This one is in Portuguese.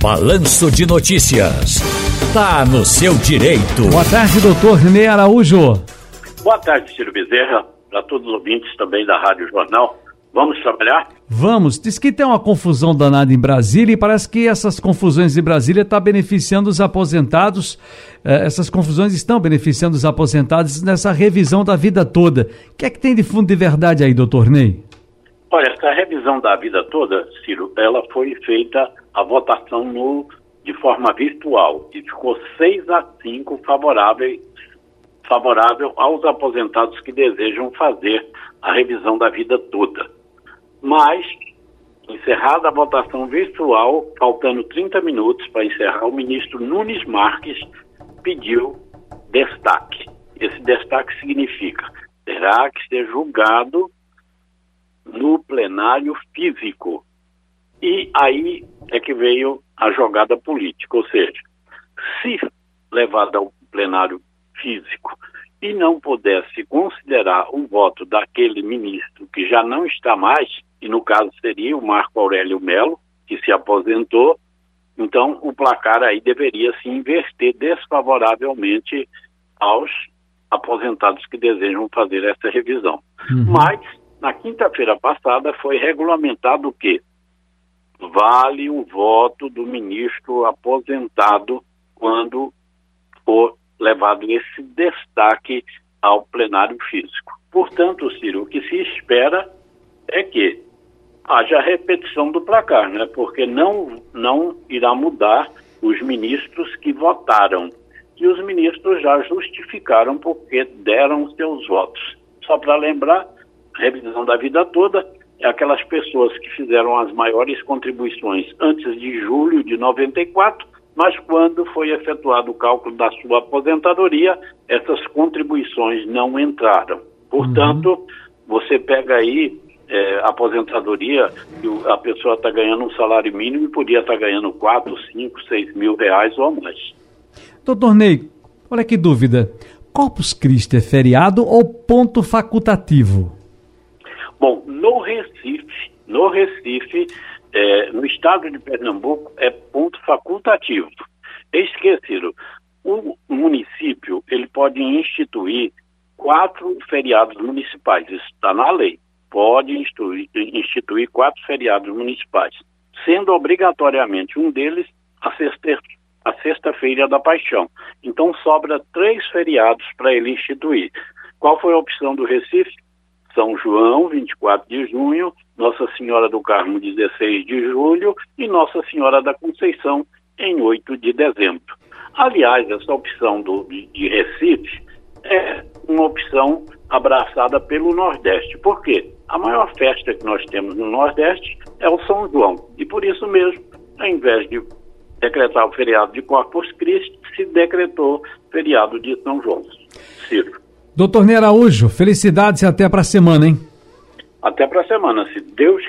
Balanço de Notícias. Tá no seu direito. Boa tarde, doutor Ney Araújo. Boa tarde, Ciro Bezerra, para todos os ouvintes também da Rádio Jornal. Vamos trabalhar? Vamos. Diz que tem uma confusão danada em Brasília e parece que essas confusões em Brasília estão tá beneficiando os aposentados. Eh, essas confusões estão beneficiando os aposentados nessa revisão da vida toda. O que é que tem de fundo de verdade aí, doutor Ney? Olha, essa revisão da vida toda, Ciro, ela foi feita a votação no, de forma virtual e ficou 6 a 5 favorável, favorável aos aposentados que desejam fazer a revisão da vida toda. Mas, encerrada a votação virtual, faltando 30 minutos para encerrar, o ministro Nunes Marques pediu destaque. Esse destaque significa terá que ser julgado no plenário físico. E aí é que veio a jogada política, ou seja, se levado ao plenário físico e não pudesse considerar o voto daquele ministro que já não está mais, e no caso seria o Marco Aurélio Melo, que se aposentou, então o placar aí deveria se inverter desfavoravelmente aos aposentados que desejam fazer essa revisão. Uhum. Mas, na quinta-feira passada, foi regulamentado que vale o voto do ministro aposentado quando for levado esse destaque ao plenário físico. Portanto, Ciro, o que se espera é que haja repetição do placar, né? porque não, não irá mudar os ministros que votaram. E os ministros já justificaram porque deram seus votos. Só para lembrar, revisão da vida toda aquelas pessoas que fizeram as maiores contribuições antes de julho de 94 mas quando foi efetuado o cálculo da sua aposentadoria, essas contribuições não entraram. Portanto, uhum. você pega aí é, aposentadoria, a pessoa está ganhando um salário mínimo e podia estar tá ganhando 4, 5, 6 mil reais ou mais. Doutor Ney, olha que dúvida. Corpus Christi é feriado ou ponto facultativo? No Recife, é, no estado de Pernambuco é ponto facultativo. Esquecido, o município ele pode instituir quatro feriados municipais, isso está na lei. Pode instituir, instituir quatro feriados municipais, sendo obrigatoriamente um deles a sexta, a sexta-feira da paixão. Então sobra três feriados para ele instituir. Qual foi a opção do Recife? São João, 24 de junho, Nossa Senhora do Carmo, 16 de julho e Nossa Senhora da Conceição, em 8 de dezembro. Aliás, essa opção do, de, Recife é uma opção abraçada pelo Nordeste. Por quê? A maior festa que nós temos no Nordeste é o São João. E por isso mesmo, ao invés de decretar o feriado de Corpus Christi, se decretou feriado de São João. Doutor Ney Araújo, felicidades e até para a semana, hein? Até para a semana, se Deus